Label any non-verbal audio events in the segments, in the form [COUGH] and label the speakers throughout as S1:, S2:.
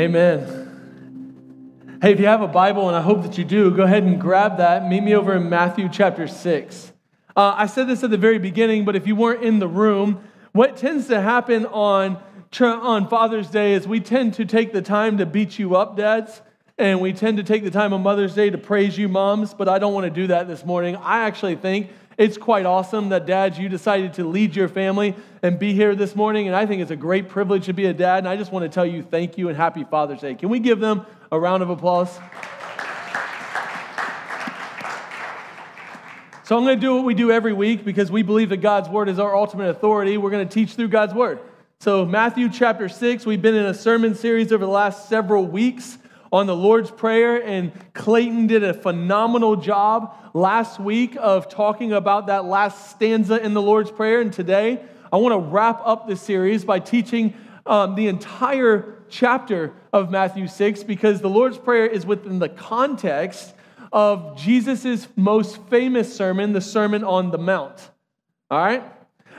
S1: Amen. Hey, if you have a Bible, and I hope that you do, go ahead and grab that. Meet me over in Matthew chapter 6. Uh, I said this at the very beginning, but if you weren't in the room, what tends to happen on, on Father's Day is we tend to take the time to beat you up, dads, and we tend to take the time on Mother's Day to praise you, moms, but I don't want to do that this morning. I actually think it's quite awesome that, dads, you decided to lead your family and be here this morning. And I think it's a great privilege to be a dad. And I just want to tell you thank you and happy Father's Day. Can we give them a round of applause? So I'm going to do what we do every week because we believe that God's word is our ultimate authority. We're going to teach through God's word. So, Matthew chapter 6, we've been in a sermon series over the last several weeks on the Lord's Prayer, and Clayton did a phenomenal job last week of talking about that last stanza in the Lord's Prayer. And today, I want to wrap up the series by teaching um, the entire chapter of Matthew 6 because the Lord's Prayer is within the context of Jesus' most famous sermon, the Sermon on the Mount. All right?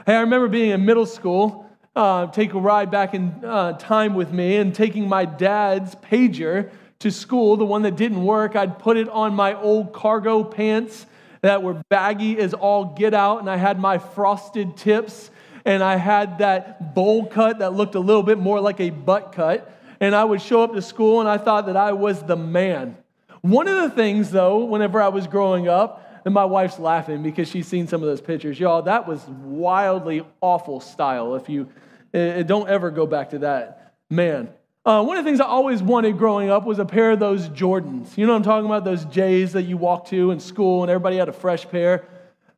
S1: Hey, I remember being in middle school. Uh, take a ride back in uh, time with me and taking my dad's pager to school, the one that didn't work, I'd put it on my old cargo pants that were baggy as all get out, and I had my frosted tips, and I had that bowl cut that looked a little bit more like a butt cut. And I would show up to school, and I thought that I was the man. One of the things, though, whenever I was growing up, and my wife's laughing because she's seen some of those pictures. Y'all, that was wildly awful style. If you eh, don't ever go back to that, man. Uh, one of the things I always wanted growing up was a pair of those Jordans. You know what I'm talking about? Those J's that you walk to in school and everybody had a fresh pair.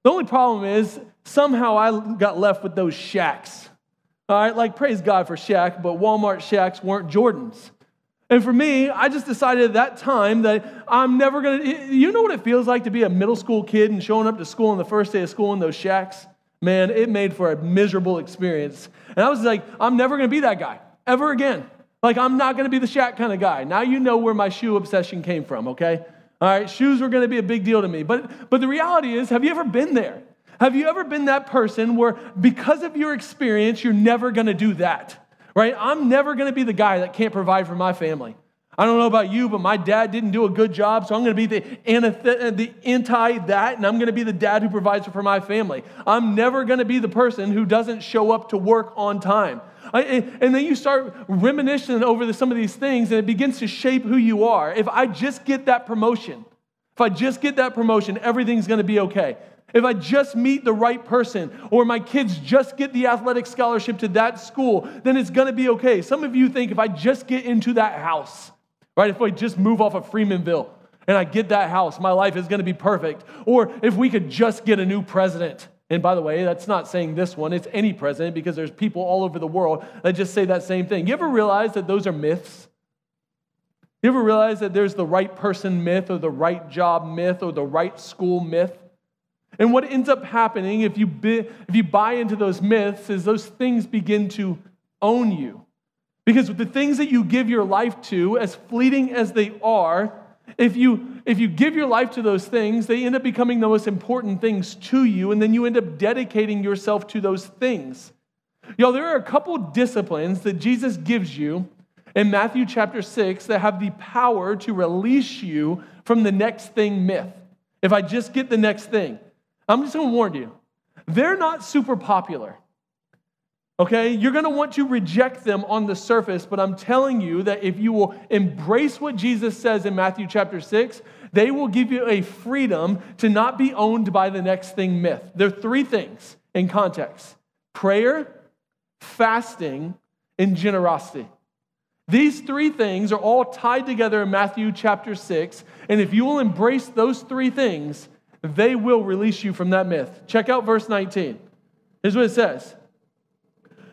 S1: The only problem is somehow I got left with those Shaqs. All right, like praise God for Shaq, but Walmart Shaqs weren't Jordans. And for me, I just decided at that time that I'm never gonna. You know what it feels like to be a middle school kid and showing up to school on the first day of school in those Shaqs? Man, it made for a miserable experience. And I was like, I'm never gonna be that guy ever again. Like, I'm not going to be the Shaq kind of guy. Now you know where my shoe obsession came from, okay? All right, shoes were going to be a big deal to me. But, but the reality is, have you ever been there? Have you ever been that person where, because of your experience, you're never going to do that? Right? I'm never going to be the guy that can't provide for my family. I don't know about you, but my dad didn't do a good job, so I'm going to be the, the anti that, and I'm going to be the dad who provides for my family. I'm never going to be the person who doesn't show up to work on time. And then you start reminiscing over some of these things, and it begins to shape who you are. If I just get that promotion, if I just get that promotion, everything's going to be okay. If I just meet the right person, or my kids just get the athletic scholarship to that school, then it's going to be okay. Some of you think if I just get into that house, right? If I just move off of Freemanville and I get that house, my life is going to be perfect. Or if we could just get a new president. And by the way, that's not saying this one, it's any president because there's people all over the world that just say that same thing. You ever realize that those are myths? You ever realize that there's the right person myth or the right job myth or the right school myth? And what ends up happening if you, if you buy into those myths is those things begin to own you. Because with the things that you give your life to, as fleeting as they are, if you, if you give your life to those things, they end up becoming the most important things to you, and then you end up dedicating yourself to those things. Y'all, there are a couple disciplines that Jesus gives you in Matthew chapter 6 that have the power to release you from the next thing myth. If I just get the next thing, I'm just gonna warn you, they're not super popular. Okay, you're going to want to reject them on the surface, but I'm telling you that if you will embrace what Jesus says in Matthew chapter 6, they will give you a freedom to not be owned by the next thing myth. There are three things in context prayer, fasting, and generosity. These three things are all tied together in Matthew chapter 6, and if you will embrace those three things, they will release you from that myth. Check out verse 19. Here's what it says.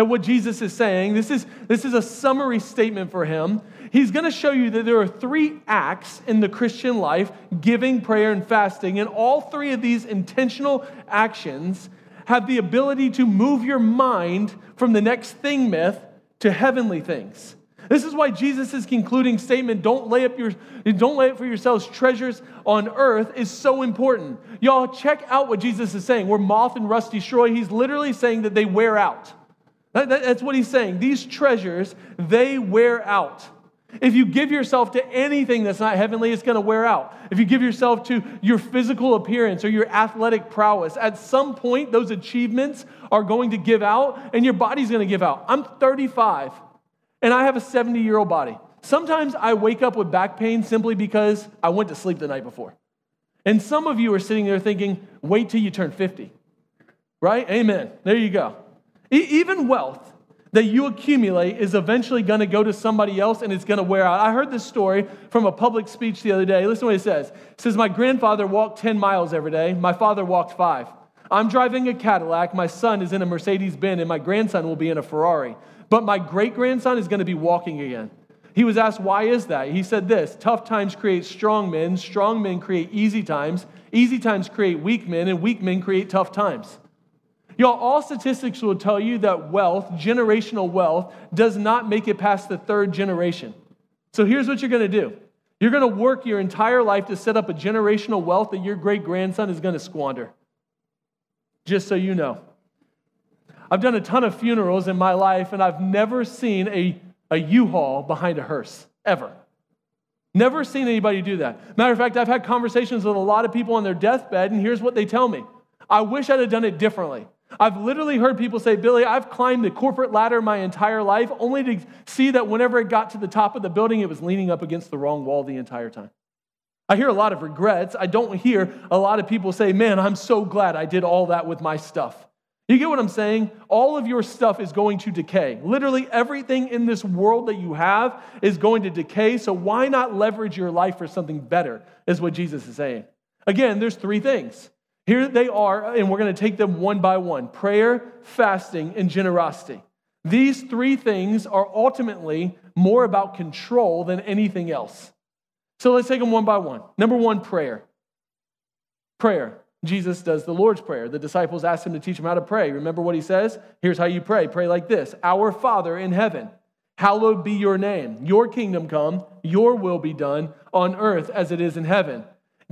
S1: at what Jesus is saying. This is, this is a summary statement for him. He's going to show you that there are three acts in the Christian life giving, prayer, and fasting. And all three of these intentional actions have the ability to move your mind from the next thing myth to heavenly things. This is why Jesus' concluding statement, don't lay up your don't lay up for yourselves treasures on earth, is so important. Y'all check out what Jesus is saying. Where moth and rust destroy, he's literally saying that they wear out. That, that, that's what he's saying. These treasures, they wear out. If you give yourself to anything that's not heavenly, it's going to wear out. If you give yourself to your physical appearance or your athletic prowess, at some point, those achievements are going to give out and your body's going to give out. I'm 35 and I have a 70 year old body. Sometimes I wake up with back pain simply because I went to sleep the night before. And some of you are sitting there thinking, wait till you turn 50. Right? Amen. There you go. Even wealth that you accumulate is eventually going to go to somebody else and it's going to wear out. I heard this story from a public speech the other day. Listen to what it says. It says, My grandfather walked 10 miles every day. My father walked five. I'm driving a Cadillac. My son is in a Mercedes Benz, and my grandson will be in a Ferrari. But my great grandson is going to be walking again. He was asked, Why is that? He said this Tough times create strong men, strong men create easy times, easy times create weak men, and weak men create tough times. Y'all, all statistics will tell you that wealth, generational wealth, does not make it past the third generation. So here's what you're going to do you're going to work your entire life to set up a generational wealth that your great grandson is going to squander. Just so you know. I've done a ton of funerals in my life, and I've never seen a, a U-Haul behind a hearse, ever. Never seen anybody do that. Matter of fact, I've had conversations with a lot of people on their deathbed, and here's what they tell me I wish I'd have done it differently. I've literally heard people say, Billy, I've climbed the corporate ladder my entire life only to see that whenever it got to the top of the building, it was leaning up against the wrong wall the entire time. I hear a lot of regrets. I don't hear a lot of people say, Man, I'm so glad I did all that with my stuff. You get what I'm saying? All of your stuff is going to decay. Literally everything in this world that you have is going to decay. So why not leverage your life for something better, is what Jesus is saying. Again, there's three things. Here they are, and we're going to take them one by one prayer, fasting, and generosity. These three things are ultimately more about control than anything else. So let's take them one by one. Number one, prayer. Prayer. Jesus does the Lord's Prayer. The disciples asked him to teach him how to pray. Remember what he says? Here's how you pray pray like this Our Father in heaven, hallowed be your name. Your kingdom come, your will be done on earth as it is in heaven.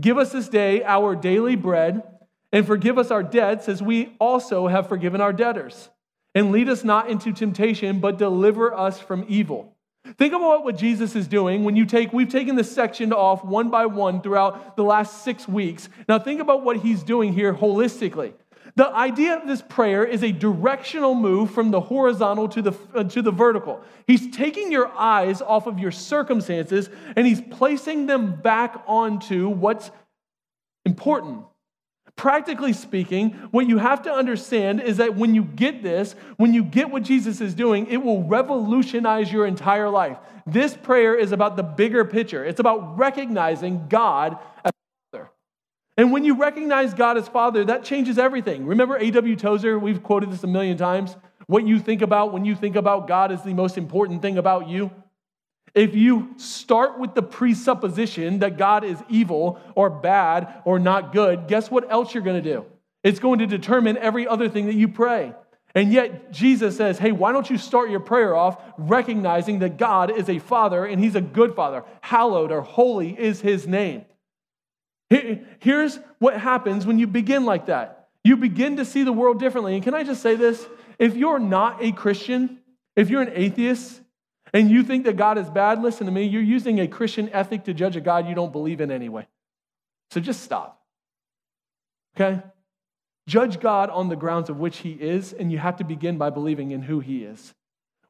S1: Give us this day our daily bread, and forgive us our debts as we also have forgiven our debtors. And lead us not into temptation, but deliver us from evil. Think about what Jesus is doing when you take, we've taken this section off one by one throughout the last six weeks. Now, think about what he's doing here holistically. The idea of this prayer is a directional move from the horizontal to the, uh, to the vertical. He's taking your eyes off of your circumstances and he's placing them back onto what's important. Practically speaking, what you have to understand is that when you get this, when you get what Jesus is doing, it will revolutionize your entire life. This prayer is about the bigger picture, it's about recognizing God as Father. And when you recognize God as Father, that changes everything. Remember A.W. Tozer? We've quoted this a million times. What you think about when you think about God is the most important thing about you. If you start with the presupposition that God is evil or bad or not good, guess what else you're going to do? It's going to determine every other thing that you pray. And yet, Jesus says, hey, why don't you start your prayer off recognizing that God is a father and he's a good father? Hallowed or holy is his name. Here's what happens when you begin like that you begin to see the world differently. And can I just say this? If you're not a Christian, if you're an atheist, and you think that God is bad, listen to me, you're using a Christian ethic to judge a God you don't believe in anyway. So just stop. Okay? Judge God on the grounds of which He is, and you have to begin by believing in who He is.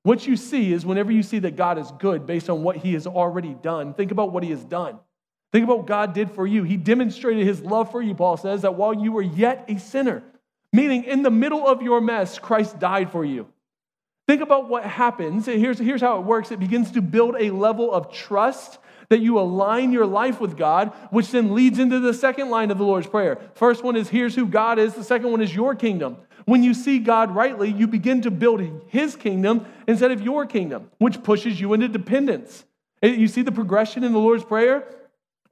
S1: What you see is whenever you see that God is good based on what He has already done, think about what He has done. Think about what God did for you. He demonstrated His love for you, Paul says, that while you were yet a sinner, meaning in the middle of your mess, Christ died for you. Think about what happens. Here's, here's how it works it begins to build a level of trust that you align your life with God, which then leads into the second line of the Lord's Prayer. First one is, Here's who God is. The second one is your kingdom. when you see God rightly, you begin to build his kingdom instead of your kingdom, which pushes you into dependence. Eh, you see the progression in the Lord's Prayer?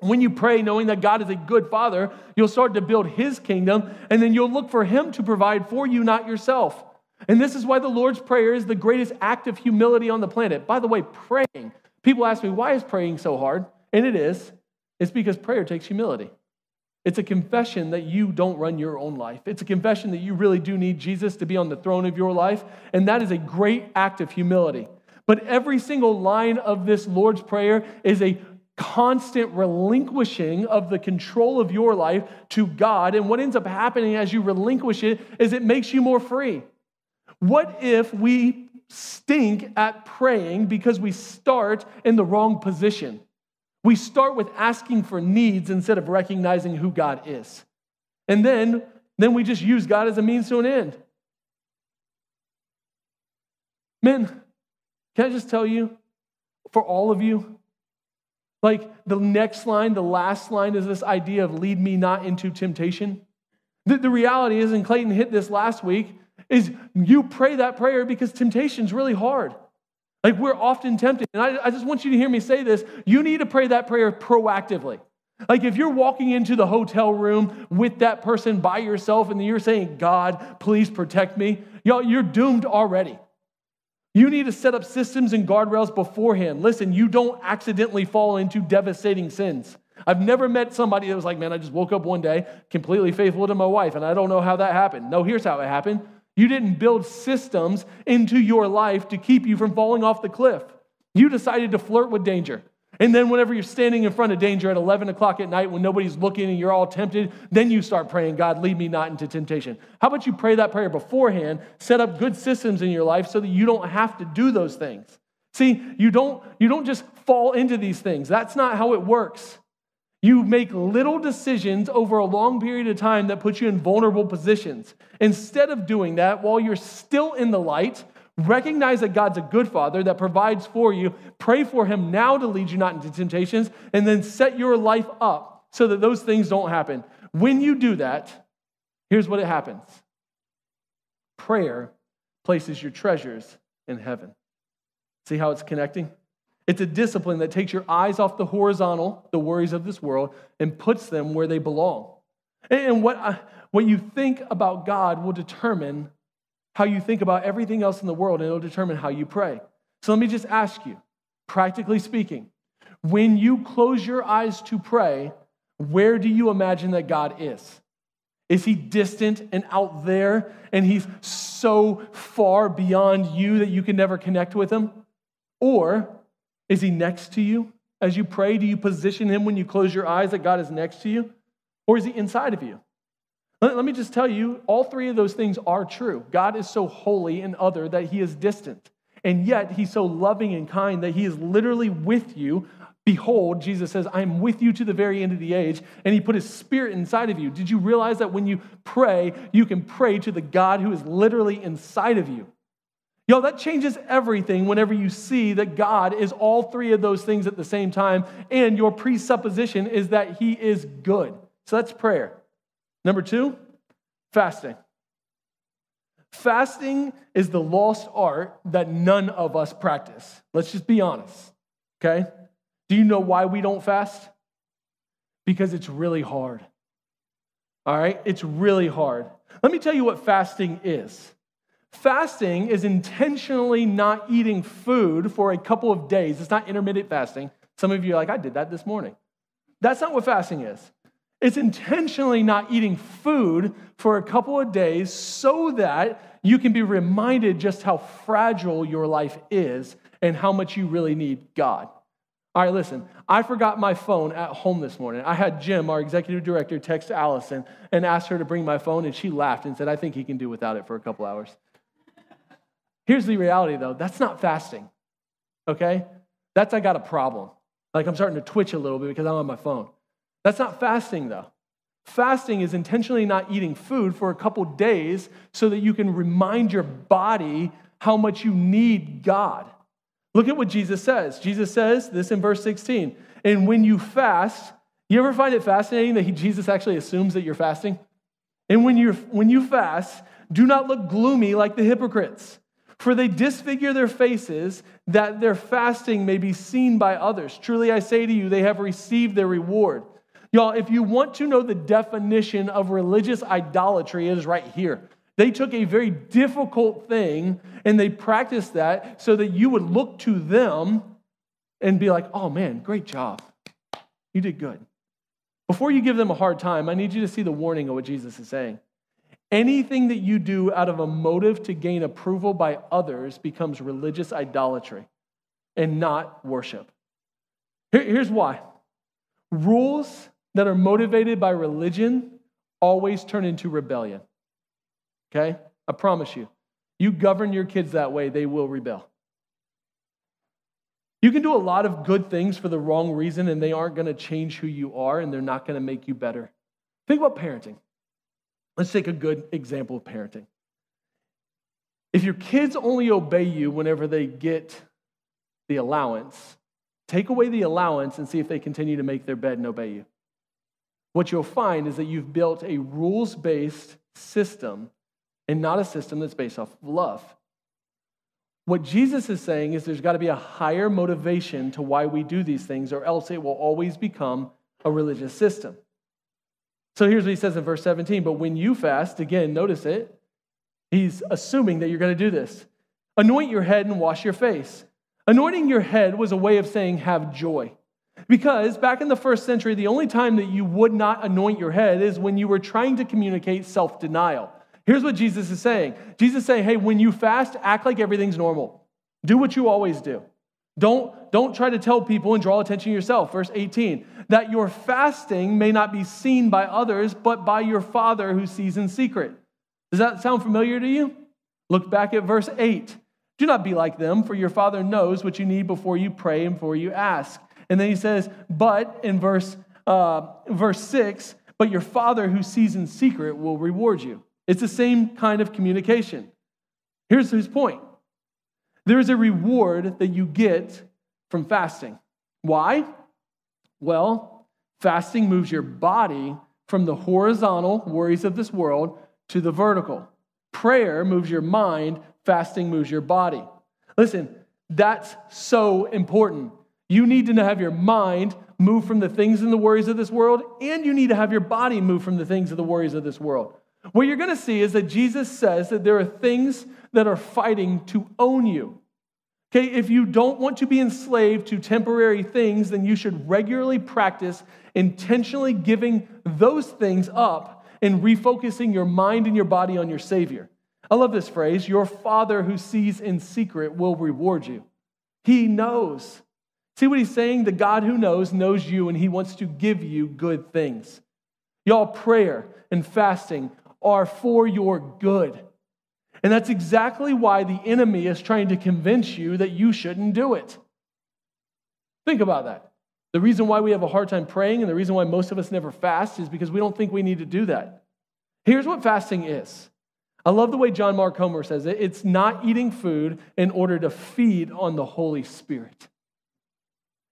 S1: When you pray knowing that God is a good father, you'll start to build his kingdom, and then you'll look for him to provide for you, not yourself. And this is why the Lord's Prayer is the greatest act of humility on the planet. By the way, praying. People ask me, why is praying so hard? And it is. It's because prayer takes humility. It's a confession that you don't run your own life. It's a confession that you really do need Jesus to be on the throne of your life. And that is a great act of humility. But every single line of this Lord's Prayer is a constant relinquishing of the control of your life to God. And what ends up happening as you relinquish it is it makes you more free. What if we stink at praying because we start in the wrong position? We start with asking for needs instead of recognizing who God is. And then, then we just use God as a means to an end. Men, can I just tell you, for all of you, like the next line, the last line is this idea of lead me not into temptation. The, the reality is, and Clayton hit this last week, is you pray that prayer because temptation is really hard. Like we're often tempted. And I, I just want you to hear me say this. You need to pray that prayer proactively. Like if you're walking into the hotel room with that person by yourself and you're saying, God, please protect me, y'all, you're doomed already. You need to set up systems and guardrails beforehand. Listen, you don't accidentally fall into devastating sins. I've never met somebody that was like, man, I just woke up one day completely faithful to my wife, and I don't know how that happened. No, here's how it happened. You didn't build systems into your life to keep you from falling off the cliff. You decided to flirt with danger. And then, whenever you're standing in front of danger at 11 o'clock at night when nobody's looking and you're all tempted, then you start praying, God, lead me not into temptation. How about you pray that prayer beforehand, set up good systems in your life so that you don't have to do those things? See, you don't, you don't just fall into these things. That's not how it works. You make little decisions over a long period of time that put you in vulnerable positions. Instead of doing that while you're still in the light, Recognize that God's a good father that provides for you. Pray for him now to lead you not into temptations, and then set your life up so that those things don't happen. When you do that, here's what it happens prayer places your treasures in heaven. See how it's connecting? It's a discipline that takes your eyes off the horizontal, the worries of this world, and puts them where they belong. And what, I, what you think about God will determine how you think about everything else in the world, and it'll determine how you pray. So let me just ask you, practically speaking, when you close your eyes to pray, where do you imagine that God is? Is he distant and out there, and he's so far beyond you that you can never connect with him? Or is he next to you as you pray? Do you position him when you close your eyes that God is next to you? Or is he inside of you? Let, me just tell you, all three of those things are true. God is so holy and other that he is distant. And yet he's so loving and kind that he is literally with you. Behold, Jesus says, I'm with you to the very end of the age. And he put his spirit inside of you. Did you realize that when you pray, you can pray to the God who is literally inside of you? Yo, that changes everything whenever you see that God is all three of those things at the same time, and your presupposition is that He is good. So that's prayer. Number two, fasting. Fasting is the lost art that none of us practice. Let's just be honest, okay? Do you know why we don't fast? Because it's really hard. All right? It's really hard. Let me tell you what fasting is. Fasting is intentionally not eating food for a couple of days. It's not intermittent fasting. Some of you are like, I did that this morning. That's not what fasting is. It's intentionally not eating food for a couple of days so that you can be reminded just how fragile your life is and how much you really need God. All right, listen, I forgot my phone at home this morning. I had Jim, our executive director, text Allison and asked her to bring my phone, and she laughed and said, I think he can do without it for a couple hours. Here's the reality, though that's not fasting, okay? That's I got a problem. Like I'm starting to twitch a little bit because I'm on my phone. That's not fasting, though. Fasting is intentionally not eating food for a couple days so that you can remind your body how much you need God. Look at what Jesus says. Jesus says this in verse 16. And when you fast, you ever find it fascinating that he, Jesus actually assumes that you're fasting? And when, you're, when you fast, Do not look gloomy like the hypocrites, for they disfigure their faces that their fasting may be seen by others. Truly I say to you, they have received their reward. Y'all, if you want to know the definition of religious idolatry, it is right here. They took a very difficult thing and they practiced that so that you would look to them and be like, oh man, great job. You did good. Before you give them a hard time, I need you to see the warning of what Jesus is saying. Anything that you do out of a motive to gain approval by others becomes religious idolatry and not worship. here's why rules that are motivated by religion always turn into rebellion. Okay? I promise you. You govern your kids that way, they will rebel. You can do a lot of good things for the wrong reason, and they aren't going to change who you are, and they're not going to make you better. Think about parenting. Let's take a good example of parenting. If your kids only obey you whenever they get the allowance, take away the allowance and see if they continue to make their bed and obey you. What you'll find is that you've built a rules based system and not a system that's based off of love. What Jesus is saying is there's got to be a higher motivation to why we do these things, or else it will always become a religious system. So here's what he says in verse 17. But when you fast, again, notice it, he's assuming that you're going to do this. Anoint your head and wash your face. Anointing your head was a way of saying, have joy. Because back in the first century, the only time that you would not anoint your head is when you were trying to communicate self denial. Here's what Jesus is saying Jesus is saying, hey, when you fast, act like everything's normal. Do what you always do. Don't, don't try to tell people and draw attention to yourself. Verse 18, that your fasting may not be seen by others, but by your Father who sees in secret. Does that sound familiar to you? Look back at verse 8. Do not be like them, for your Father knows what you need before you pray and before you ask. And then he says, but in verse, uh, verse 6, but your Father who sees in secret will reward you. It's the same kind of communication. Here's his point there is a reward that you get from fasting. Why? Well, fasting moves your body from the horizontal worries of this world to the vertical. Prayer moves your mind, fasting moves your body. Listen, that's so important. You need to have your mind move from the things and the worries of this world, and you need to have your body move from the things and the worries of this world. What you're going to see is that Jesus says that there are things that are fighting to own you. Okay, if you don't want to be enslaved to temporary things, then you should regularly practice intentionally giving those things up and refocusing your mind and your body on your Savior. I love this phrase Your Father who sees in secret will reward you. He knows. See what he's saying? The God who knows knows you and he wants to give you good things. Y'all, prayer and fasting are for your good. And that's exactly why the enemy is trying to convince you that you shouldn't do it. Think about that. The reason why we have a hard time praying and the reason why most of us never fast is because we don't think we need to do that. Here's what fasting is. I love the way John Mark Comer says it. It's not eating food in order to feed on the Holy Spirit.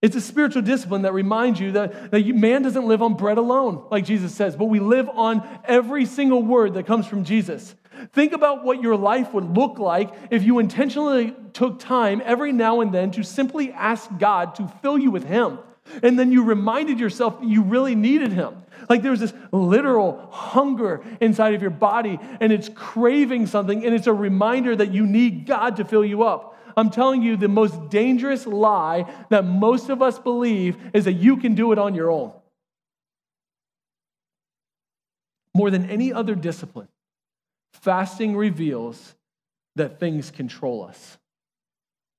S1: It's a spiritual discipline that reminds you that, that you, man doesn't live on bread alone, like Jesus says, but we live on every single word that comes from Jesus. Think about what your life would look like if you intentionally took time every now and then to simply ask God to fill you with Him. And then you reminded yourself that you really needed Him. Like there's this literal hunger inside of your body, and it's craving something, and it's a reminder that you need God to fill you up. I'm telling you, the most dangerous lie that most of us believe is that you can do it on your own. More than any other discipline, fasting reveals that things control us,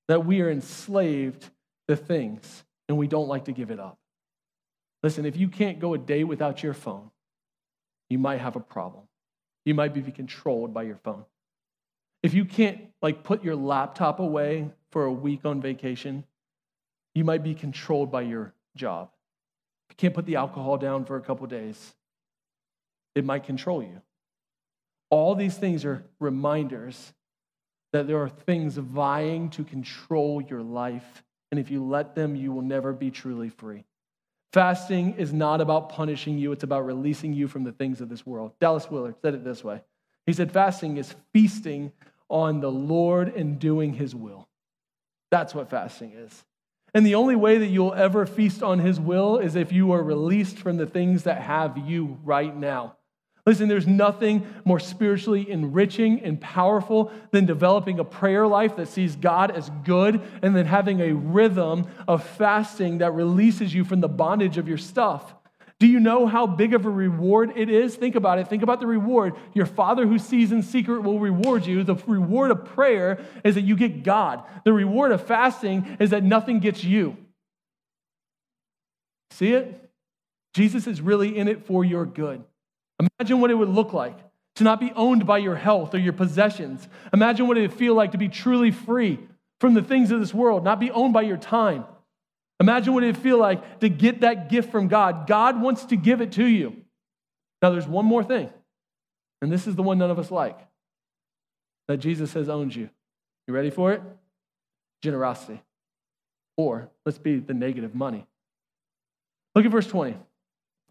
S1: that we are enslaved to things and we don't like to give it up. Listen, if you can't go a day without your phone, you might have a problem. You might be controlled by your phone. If you can't like put your laptop away for a week on vacation, you might be controlled by your job. If you can't put the alcohol down for a couple days, it might control you. All these things are reminders that there are things vying to control your life. And if you let them, you will never be truly free. Fasting is not about punishing you, it's about releasing you from the things of this world. Dallas Willard said it this way He said, fasting is feasting on the Lord and doing his will. That's what fasting is. And the only way that you'll ever feast on his will is if you are released from the things that have you right now. Listen, there's nothing more spiritually enriching and powerful than developing a prayer life that sees God as good and then having a rhythm of fasting that releases you from the bondage of your stuff. Do you know how big of a reward it is? Think about it. Think about the reward. Your Father who sees in secret will reward you. The reward of prayer is that you get God. The reward of fasting is that nothing gets you. See it? Jesus is really in it for your good. Imagine what it would look like to not be owned by your health or your possessions. Imagine what it would feel like to be truly free from the things of this world, not be owned by your time. Imagine what it would feel like to get that gift from God. God wants to give it to you. Now, there's one more thing, and this is the one none of us like that Jesus has owned you. You ready for it? Generosity. Or let's be the negative money. Look at verse 20.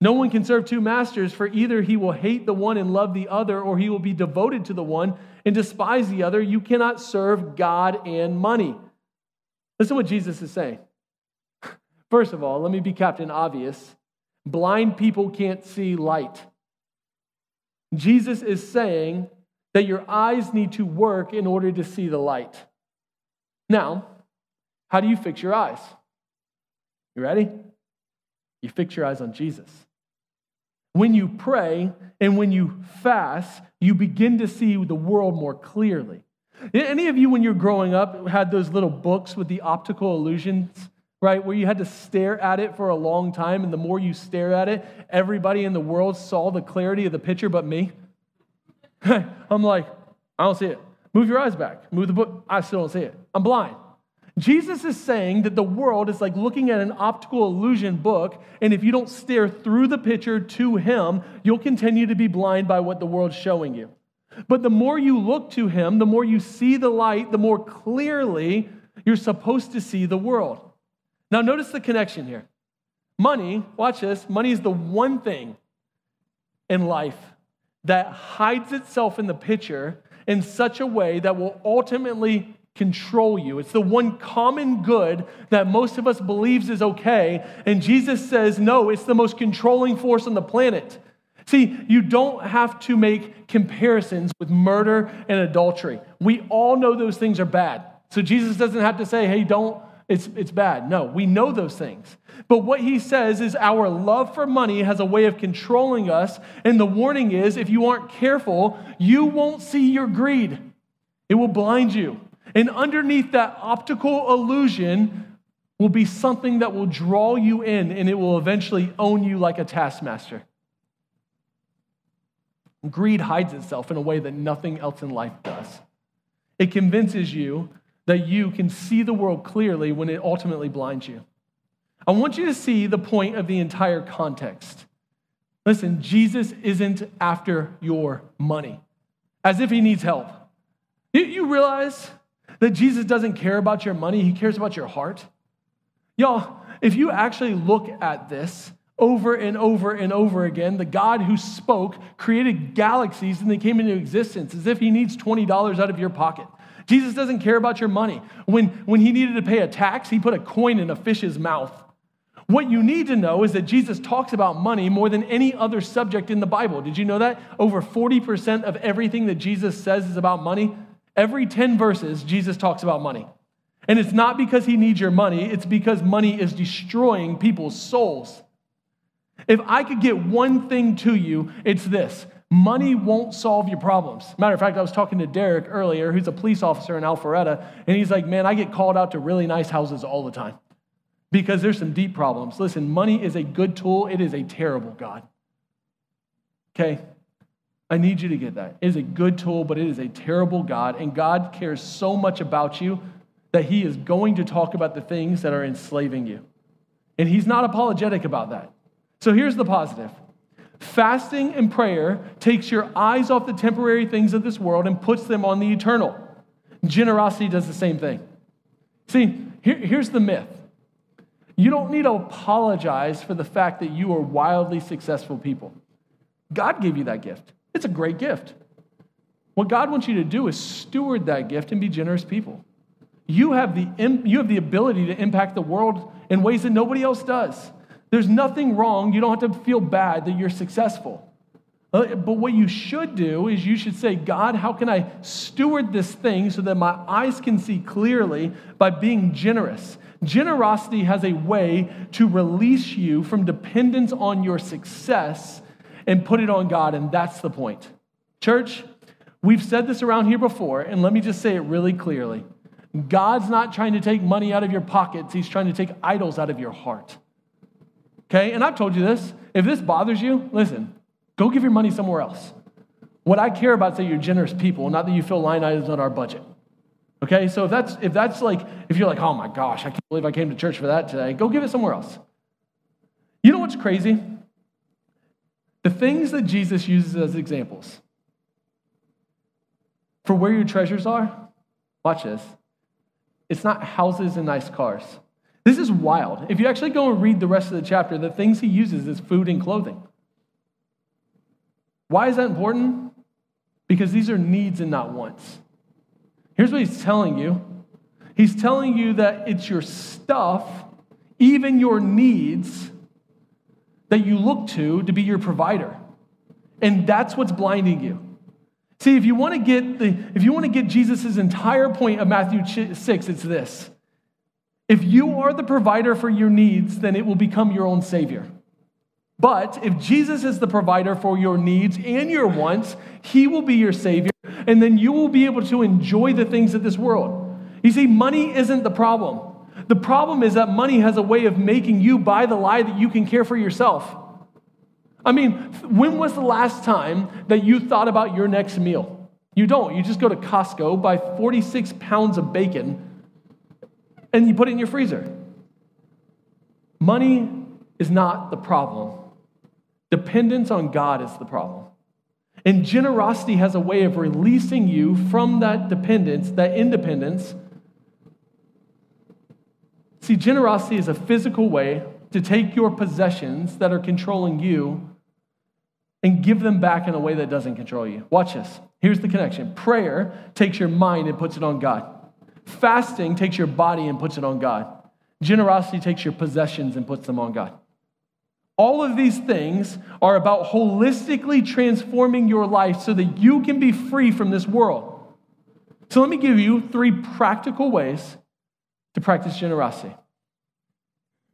S1: No one can serve two masters, for either he will hate the one and love the other, or he will be devoted to the one and despise the other. You cannot serve God and money. Listen to what Jesus is saying. [LAUGHS] First of all, let me be Captain Obvious. Blind people can't see light. Jesus is saying that your eyes need to work in order to see the light. Now, how do you fix your eyes? You ready? You fix your eyes on Jesus. When you pray and when you fast, you begin to see the world more clearly. Any of you, when you're growing up, had those little books with the optical illusions, right? Where you had to stare at it for a long time, and the more you stare at it, everybody in the world saw the clarity of the picture but me. [LAUGHS] I'm like, I don't see it. Move your eyes back. Move the book. I still don't see it. I'm blind. Jesus is saying that the world is like looking at an optical illusion book, and if you don't stare through the picture to Him, you'll continue to be blind by what the world's showing you. But the more you look to Him, the more you see the light, the more clearly you're supposed to see the world. Now, notice the connection here. Money, watch this, money is the one thing in life that hides itself in the picture in such a way that will ultimately control you. It's the one common good that most of us believes is okay. And Jesus says, no, it's the most controlling force on the planet. See, you don't have to make comparisons with murder and adultery. We all know those things are bad. So Jesus doesn't have to say, hey, don't, it's, it's bad. No, we know those things. But what he says is our love for money has a way of controlling us. And the warning is if you aren't careful, you won't see your greed, it will blind you. And underneath that optical illusion will be something that will draw you in and it will eventually own you like a taskmaster. Greed hides itself in a way that nothing else in life does. It convinces you that you can see the world clearly when it ultimately blinds you. I want you to see the point of the entire context. Listen, Jesus isn't after your money as if he needs help. You, realize that Jesus doesn't care about your money, he cares about your heart. Y'all, if you actually look at this over and over and over again, the God who spoke created galaxies and they came into existence as if he needs $20 out of your pocket. Jesus doesn't care about your money. When, when he needed to pay a tax, he put a coin in a fish's mouth. What you need to know is that Jesus talks about money more than any other subject in the Bible. Did you know that? Over 40% of everything that Jesus says is about money. Every 10 verses, Jesus talks about money. And it's not because he needs your money, it's because money is destroying people's souls. If I could get one thing to you, it's this money won't solve your problems. Matter of fact, I was talking to Derek earlier, who's a police officer in Alpharetta, and he's like, Man, I get called out to really nice houses all the time because there's some deep problems. Listen, money is a good tool, it is a terrible God. Okay? I need you to get that. It is a good tool, but it is a terrible God. And God cares so much about you that he is going to talk about the things that are enslaving you. And he's not apologetic about that. So here's the positive fasting and prayer takes your eyes off the temporary things of this world and puts them on the eternal. Generosity does the same thing. See, here, here's the myth you don't need to apologize for the fact that you are wildly successful people. God gave you that gift, it's a great gift. What God wants you to do is steward that gift and be generous people. You have the, you have the ability to impact the world in ways that nobody else does. There's nothing wrong. You don't have to feel bad that you're successful. Uh, but what you should do is you should say, God, how can I steward this thing so that my eyes can see clearly by being generous? Generosity has a way to release you from dependence on your success and put it on God, and that's the point. Church, we've said this around here before, and let me just say it really clearly. God's not trying to take money out of your pockets, He's trying to take idols out of your heart. Okay? And I've told you this. If this bothers you, listen, go give your money somewhere else. What I care about is that you're generous people, not that you fill line items on our budget. Okay? So if that's if that's like, if you're like, oh my gosh, I can't believe I came to church for that today, go give it somewhere else. You know what's crazy? The things that Jesus uses as examples for where your treasures are, watch this. It's not houses and nice cars. This is wild. If you actually go and read the rest of the chapter, the things he uses is food and clothing. Why is that important? Because these are needs and not wants. Here's what he's telling you He's telling you that it's your stuff, even your needs, that you look to to be your provider. And that's what's blinding you. See, if you want to get the if you want to get Jesus' entire point of Matthew 6, it's this. If you are the provider for your needs, then it will become your own savior. But if Jesus is the provider for your needs and your wants, he will be your savior, and then you will be able to enjoy the things of this world. You see, money isn't the problem. The problem is that money has a way of making you buy the lie that you can care for yourself. I mean, when was the last time that you thought about your next meal? You don't. You just go to Costco, buy 46 pounds of bacon, and you put it in your freezer. Money is not the problem. Dependence on God is the problem. And generosity has a way of releasing you from that dependence, that independence. See, generosity is a physical way to take your possessions that are controlling you and give them back in a way that doesn't control you. Watch this. Here's the connection prayer takes your mind and puts it on God. Fasting takes your body and puts it on God. Generosity takes your possessions and puts them on God. All of these things are about holistically transforming your life so that you can be free from this world. So, let me give you three practical ways to practice generosity.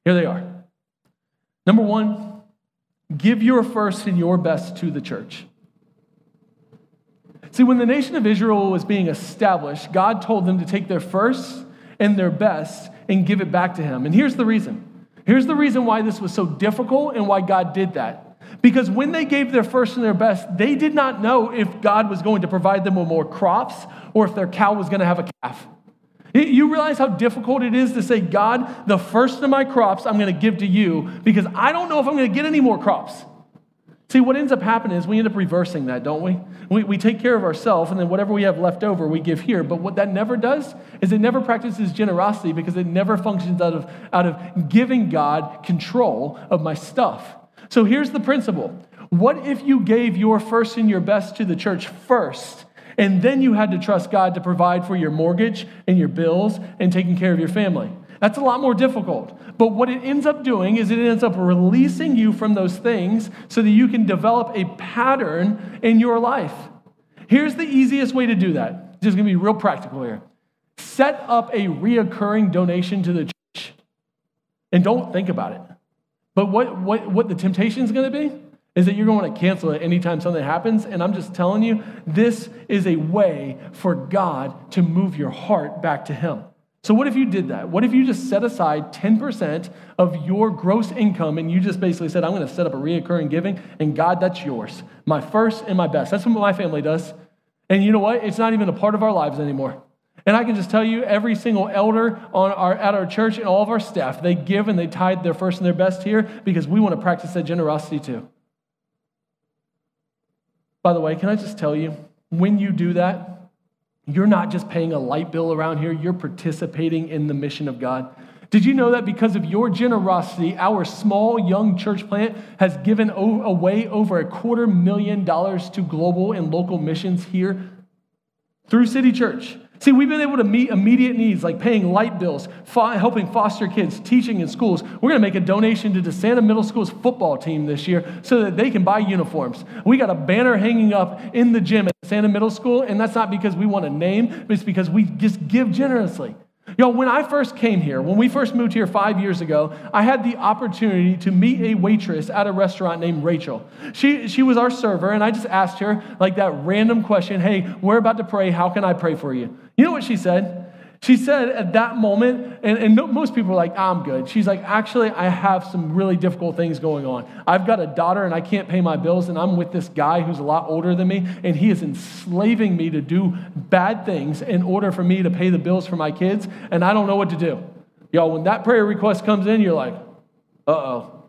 S1: Here they are. Number one, give your first and your best to the church. See, when the nation of Israel was being established, God told them to take their first and their best and give it back to Him. And here's the reason. Here's the reason why this was so difficult and why God did that. Because when they gave their first and their best, they did not know if God was going to provide them with more crops or if their cow was going to have a calf. You realize how difficult it is to say, God, the first of my crops I'm going to give to you because I don't know if I'm going to get any more crops. See, what ends up happening is we end up reversing that, don't we? we? We take care of ourselves, and then whatever we have left over, we give here. But what that never does is it never practices generosity because it never functions out of, out of giving God control of my stuff. So here's the principle What if you gave your first and your best to the church first, and then you had to trust God to provide for your mortgage and your bills and taking care of your family? That's a lot more difficult. But what it ends up doing is it ends up releasing you from those things so that you can develop a pattern in your life. Here's the easiest way to do that. Just gonna be real practical here. Set up a reoccurring donation to the church and don't think about it. But what, what, what the temptation is gonna be is that you're going to cancel it anytime something happens. And I'm just telling you, this is a way for God to move your heart back to Him. So, what if you did that? What if you just set aside 10% of your gross income and you just basically said, I'm going to set up a reoccurring giving, and God, that's yours. My first and my best. That's what my family does. And you know what? It's not even a part of our lives anymore. And I can just tell you, every single elder on our, at our church and all of our staff, they give and they tithe their first and their best here because we want to practice that generosity too. By the way, can I just tell you, when you do that, you're not just paying a light bill around here, you're participating in the mission of God. Did you know that because of your generosity, our small young church plant has given away over a quarter million dollars to global and local missions here through City Church? See, we've been able to meet immediate needs like paying light bills, helping foster kids, teaching in schools. We're going to make a donation to DeSana Middle School's football team this year so that they can buy uniforms. We got a banner hanging up in the gym at Santa Middle School, and that's not because we want a name, but it's because we just give generously. Yo, when I first came here, when we first moved here five years ago, I had the opportunity to meet a waitress at a restaurant named Rachel. She, she was our server, and I just asked her, like that random question Hey, we're about to pray. How can I pray for you? You know what she said? She said at that moment, and, and most people are like, I'm good. She's like, actually, I have some really difficult things going on. I've got a daughter and I can't pay my bills, and I'm with this guy who's a lot older than me, and he is enslaving me to do bad things in order for me to pay the bills for my kids, and I don't know what to do. Y'all, when that prayer request comes in, you're like, uh oh.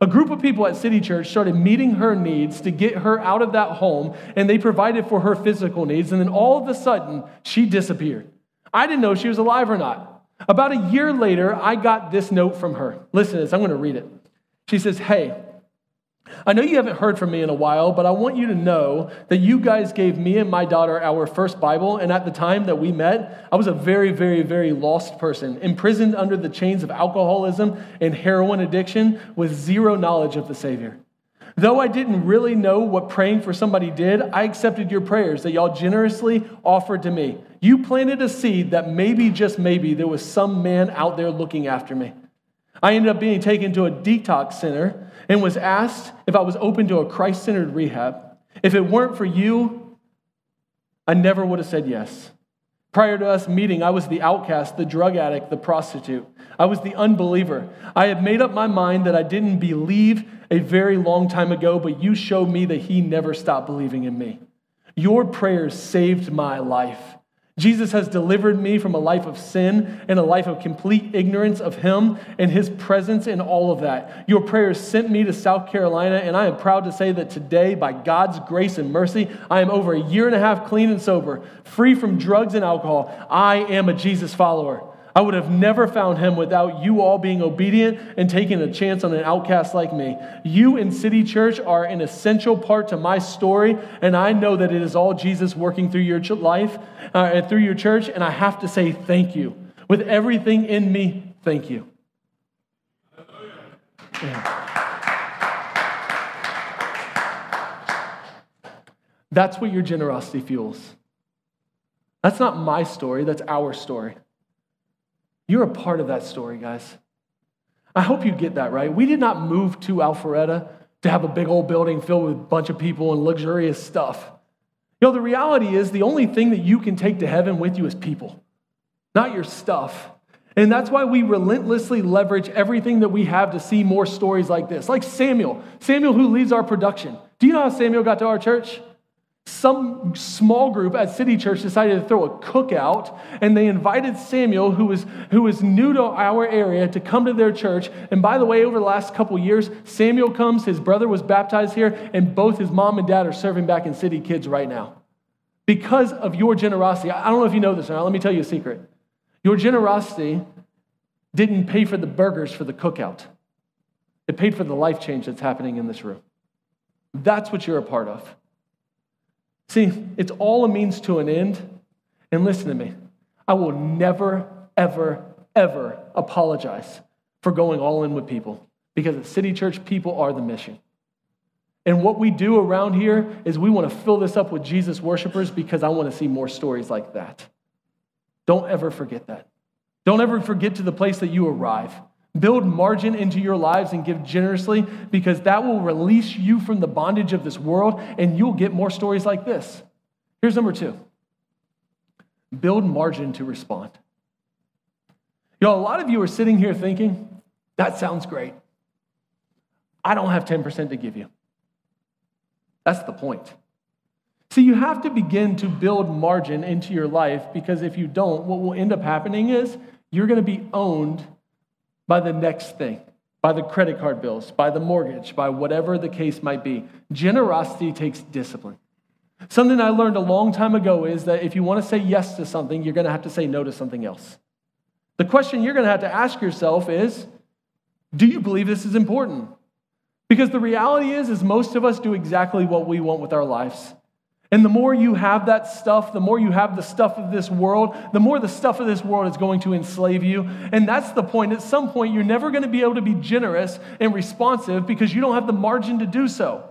S1: A group of people at City Church started meeting her needs to get her out of that home, and they provided for her physical needs, and then all of a sudden, she disappeared. I didn't know she was alive or not. About a year later, I got this note from her. Listen to this, I'm going to read it. She says, Hey, I know you haven't heard from me in a while, but I want you to know that you guys gave me and my daughter our first Bible. And at the time that we met, I was a very, very, very lost person, imprisoned under the chains of alcoholism and heroin addiction with zero knowledge of the Savior. Though I didn't really know what praying for somebody did, I accepted your prayers that y'all generously offered to me. You planted a seed that maybe, just maybe, there was some man out there looking after me. I ended up being taken to a detox center and was asked if I was open to a Christ centered rehab. If it weren't for you, I never would have said yes. Prior to us meeting, I was the outcast, the drug addict, the prostitute. I was the unbeliever. I had made up my mind that I didn't believe a very long time ago, but you showed me that He never stopped believing in me. Your prayers saved my life. Jesus has delivered me from a life of sin and a life of complete ignorance of Him and His presence in all of that. Your prayers sent me to South Carolina, and I am proud to say that today, by God's grace and mercy, I am over a year and a half clean and sober, free from drugs and alcohol. I am a Jesus follower. I would have never found him without you all being obedient and taking a chance on an outcast like me. You and City Church are an essential part to my story, and I know that it is all Jesus working through your life uh, and through your church, and I have to say thank you. With everything in me, thank you. Yeah. That's what your generosity fuels. That's not my story, that's our story. You're a part of that story, guys. I hope you get that right. We did not move to Alpharetta to have a big old building filled with a bunch of people and luxurious stuff. You know, the reality is the only thing that you can take to heaven with you is people, not your stuff. And that's why we relentlessly leverage everything that we have to see more stories like this. Like Samuel, Samuel who leads our production. Do you know how Samuel got to our church? Some small group at City Church decided to throw a cookout, and they invited Samuel, who was, who was new to our area, to come to their church. And by the way, over the last couple years, Samuel comes, his brother was baptized here, and both his mom and dad are serving back in City Kids right now. Because of your generosity. I don't know if you know this or not, let me tell you a secret. Your generosity didn't pay for the burgers for the cookout, it paid for the life change that's happening in this room. That's what you're a part of. See, it's all a means to an end. And listen to me, I will never, ever, ever apologize for going all in with people because at City Church, people are the mission. And what we do around here is we want to fill this up with Jesus worshipers because I want to see more stories like that. Don't ever forget that. Don't ever forget to the place that you arrive. Build margin into your lives and give generously because that will release you from the bondage of this world and you'll get more stories like this. Here's number two build margin to respond. You know, a lot of you are sitting here thinking, that sounds great. I don't have 10% to give you. That's the point. See, you have to begin to build margin into your life because if you don't, what will end up happening is you're going to be owned by the next thing, by the credit card bills, by the mortgage, by whatever the case might be. Generosity takes discipline. Something I learned a long time ago is that if you want to say yes to something, you're going to have to say no to something else. The question you're going to have to ask yourself is do you believe this is important? Because the reality is is most of us do exactly what we want with our lives. And the more you have that stuff, the more you have the stuff of this world, the more the stuff of this world is going to enslave you. And that's the point. At some point, you're never going to be able to be generous and responsive because you don't have the margin to do so.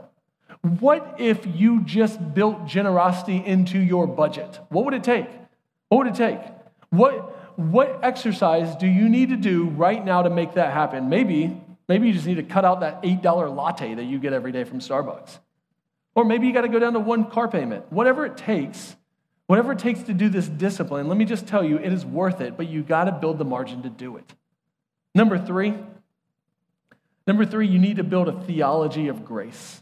S1: What if you just built generosity into your budget? What would it take? What would it take? What, what exercise do you need to do right now to make that happen? Maybe, maybe you just need to cut out that $8 latte that you get every day from Starbucks. Or maybe you got to go down to one car payment. Whatever it takes, whatever it takes to do this discipline, let me just tell you, it is worth it, but you got to build the margin to do it. Number three, number three, you need to build a theology of grace.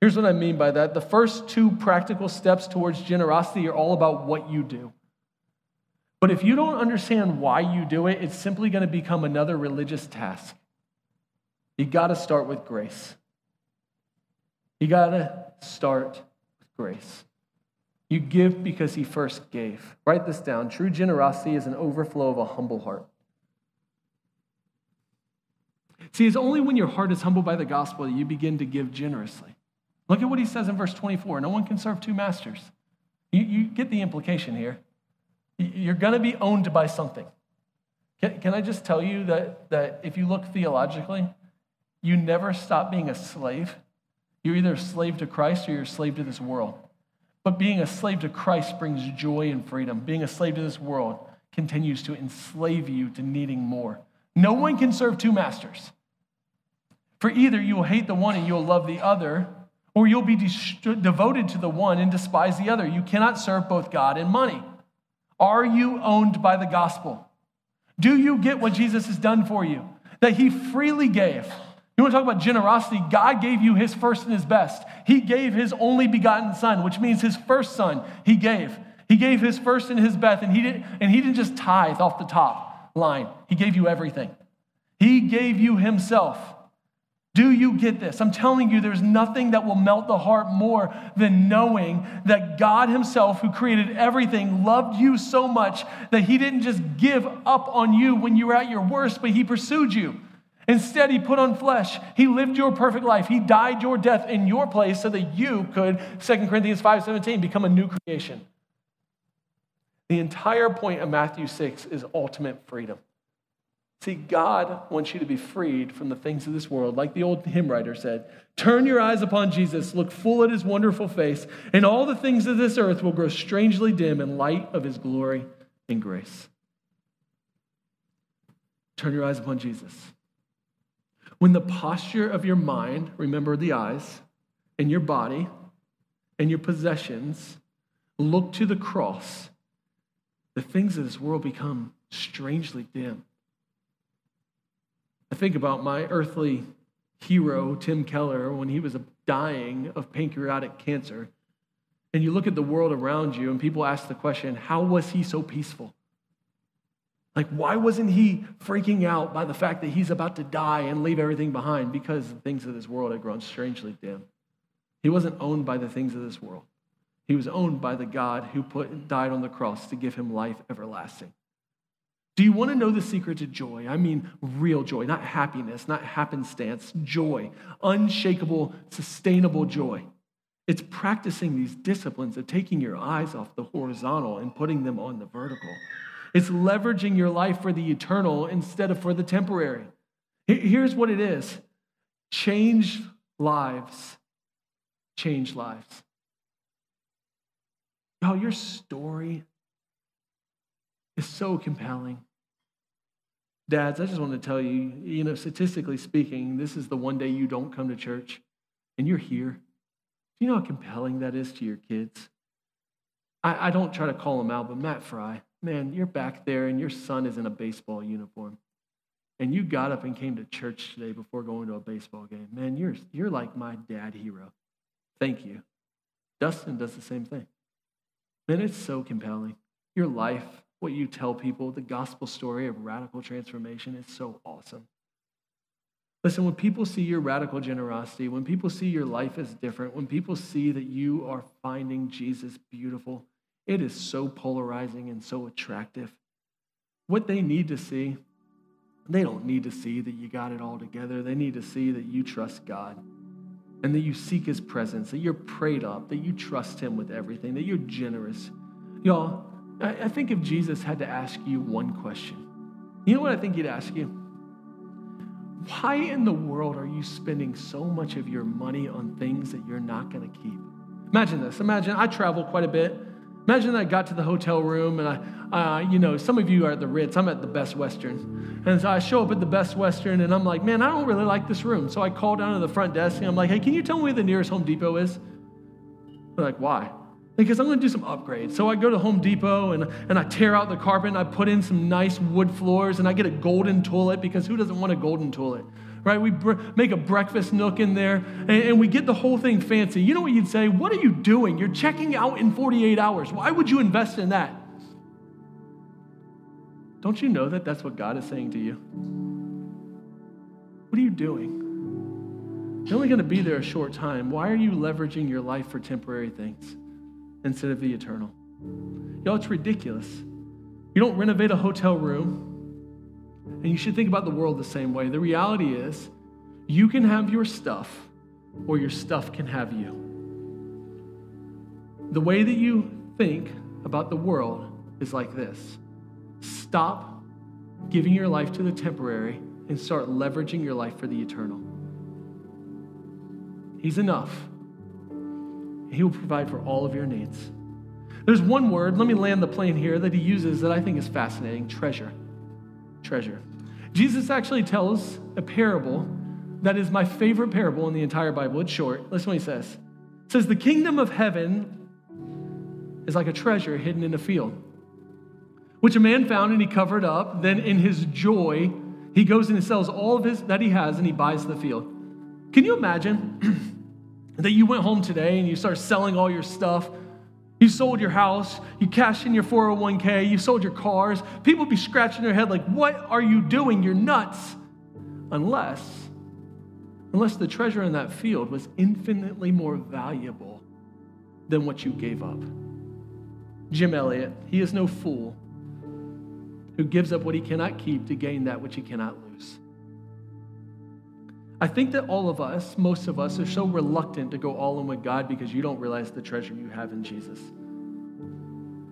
S1: Here's what I mean by that. The first two practical steps towards generosity are all about what you do. But if you don't understand why you do it, it's simply going to become another religious task. You got to start with grace. You got to start with grace. You give because he first gave. Write this down. True generosity is an overflow of a humble heart. See, it's only when your heart is humbled by the gospel that you begin to give generously. Look at what he says in verse 24 no one can serve two masters. You, you get the implication here. You're going to be owned by something. Can, can I just tell you that, that if you look theologically, you never stop being a slave you're either a slave to Christ or you're a slave to this world. But being a slave to Christ brings joy and freedom. Being a slave to this world continues to enslave you to needing more. No one can serve two masters. For either you will hate the one and you'll love the other, or you'll be de- devoted to the one and despise the other. You cannot serve both God and money. Are you owned by the gospel? Do you get what Jesus has done for you? That he freely gave you want to talk about generosity? God gave you his first and his best. He gave his only begotten son, which means his first son, he gave. He gave his first and his best, and he didn't, and he didn't just tithe off the top line. He gave you everything. He gave you himself. Do you get this? I'm telling you, there's nothing that will melt the heart more than knowing that God Himself, who created everything, loved you so much that He didn't just give up on you when you were at your worst, but He pursued you. Instead, he put on flesh. He lived your perfect life. He died your death in your place so that you could, 2 Corinthians 5:17, become a new creation. The entire point of Matthew 6 is ultimate freedom. See, God wants you to be freed from the things of this world. Like the old hymn writer said, turn your eyes upon Jesus, look full at his wonderful face, and all the things of this earth will grow strangely dim in light of his glory and grace. Turn your eyes upon Jesus. When the posture of your mind, remember the eyes, and your body and your possessions look to the cross, the things of this world become strangely dim. I think about my earthly hero, Tim Keller, when he was dying of pancreatic cancer. And you look at the world around you, and people ask the question, how was he so peaceful? Like, why wasn't he freaking out by the fact that he's about to die and leave everything behind? Because the things of this world had grown strangely dim. He wasn't owned by the things of this world. He was owned by the God who put, died on the cross to give him life everlasting. Do you want to know the secret to joy? I mean, real joy, not happiness, not happenstance, joy, unshakable, sustainable joy. It's practicing these disciplines of taking your eyes off the horizontal and putting them on the vertical. It's leveraging your life for the eternal instead of for the temporary. Here's what it is change lives. Change lives. Y'all, your story is so compelling. Dads, I just want to tell you, you know, statistically speaking, this is the one day you don't come to church and you're here. Do you know how compelling that is to your kids? I, I don't try to call them out, but Matt Fry, man, you're back there and your son is in a baseball uniform. And you got up and came to church today before going to a baseball game. Man, you're, you're like my dad hero. Thank you. Dustin does the same thing. Man, it's so compelling. Your life, what you tell people, the gospel story of radical transformation is so awesome. Listen, when people see your radical generosity, when people see your life as different, when people see that you are finding Jesus beautiful, it is so polarizing and so attractive. What they need to see, they don't need to see that you got it all together. They need to see that you trust God and that you seek his presence, that you're prayed up, that you trust him with everything, that you're generous. Y'all, I think if Jesus had to ask you one question, you know what I think he'd ask you? Why in the world are you spending so much of your money on things that you're not going to keep? Imagine this. Imagine I travel quite a bit. Imagine I got to the hotel room and I, uh, you know, some of you are at the Ritz. I'm at the Best Western. And so I show up at the Best Western and I'm like, man, I don't really like this room. So I call down to the front desk and I'm like, hey, can you tell me where the nearest Home Depot is? They're like, why? Because I'm going to do some upgrades. So I go to Home Depot and, and I tear out the carpet and I put in some nice wood floors and I get a golden toilet because who doesn't want a golden toilet? Right? We br- make a breakfast nook in there and, and we get the whole thing fancy. You know what you'd say? What are you doing? You're checking out in 48 hours. Why would you invest in that? Don't you know that that's what God is saying to you? What are you doing? You're only going to be there a short time. Why are you leveraging your life for temporary things instead of the eternal? Y'all, it's ridiculous. You don't renovate a hotel room and you should think about the world the same way. The reality is, you can have your stuff, or your stuff can have you. The way that you think about the world is like this stop giving your life to the temporary and start leveraging your life for the eternal. He's enough. He will provide for all of your needs. There's one word, let me land the plane here, that he uses that I think is fascinating treasure treasure. Jesus actually tells a parable that is my favorite parable in the entire Bible. It's short. Listen what he says. It says, The kingdom of heaven is like a treasure hidden in a field, which a man found and he covered up. Then in his joy, he goes and he sells all of his that he has and he buys the field. Can you imagine [CLEARS THROAT] that you went home today and you start selling all your stuff you sold your house, you cashed in your 401k, you sold your cars. People be scratching their head like, what are you doing? You're nuts. Unless, unless the treasure in that field was infinitely more valuable than what you gave up. Jim Elliot, he is no fool who gives up what he cannot keep to gain that which he cannot lose. I think that all of us, most of us, are so reluctant to go all in with God because you don't realize the treasure you have in Jesus.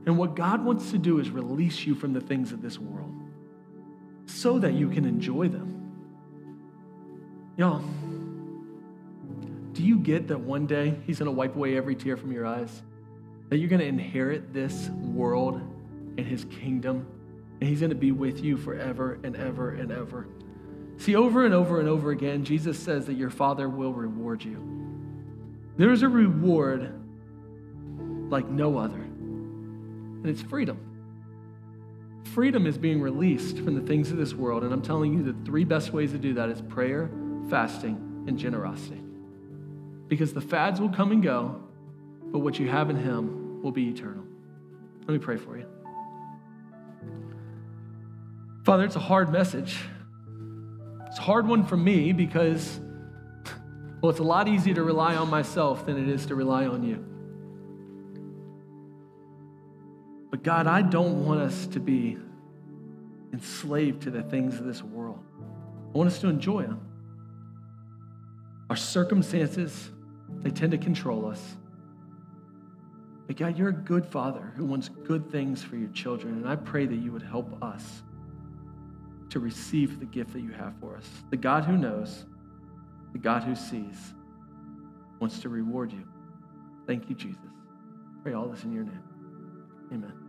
S1: And what God wants to do is release you from the things of this world so that you can enjoy them. Y'all, do you get that one day He's going to wipe away every tear from your eyes? That you're going to inherit this world and His kingdom, and He's going to be with you forever and ever and ever? See, over and over and over again, Jesus says that your Father will reward you. There is a reward like no other, and it's freedom. Freedom is being released from the things of this world, and I'm telling you the three best ways to do that is prayer, fasting, and generosity. Because the fads will come and go, but what you have in Him will be eternal. Let me pray for you. Father, it's a hard message. It's a hard one for me because, well, it's a lot easier to rely on myself than it is to rely on you. But God, I don't want us to be enslaved to the things of this world. I want us to enjoy them. Our circumstances, they tend to control us. But God, you're a good father who wants good things for your children. And I pray that you would help us to receive the gift that you have for us. The God who knows, the God who sees, wants to reward you. Thank you, Jesus. Pray all this in your name. Amen.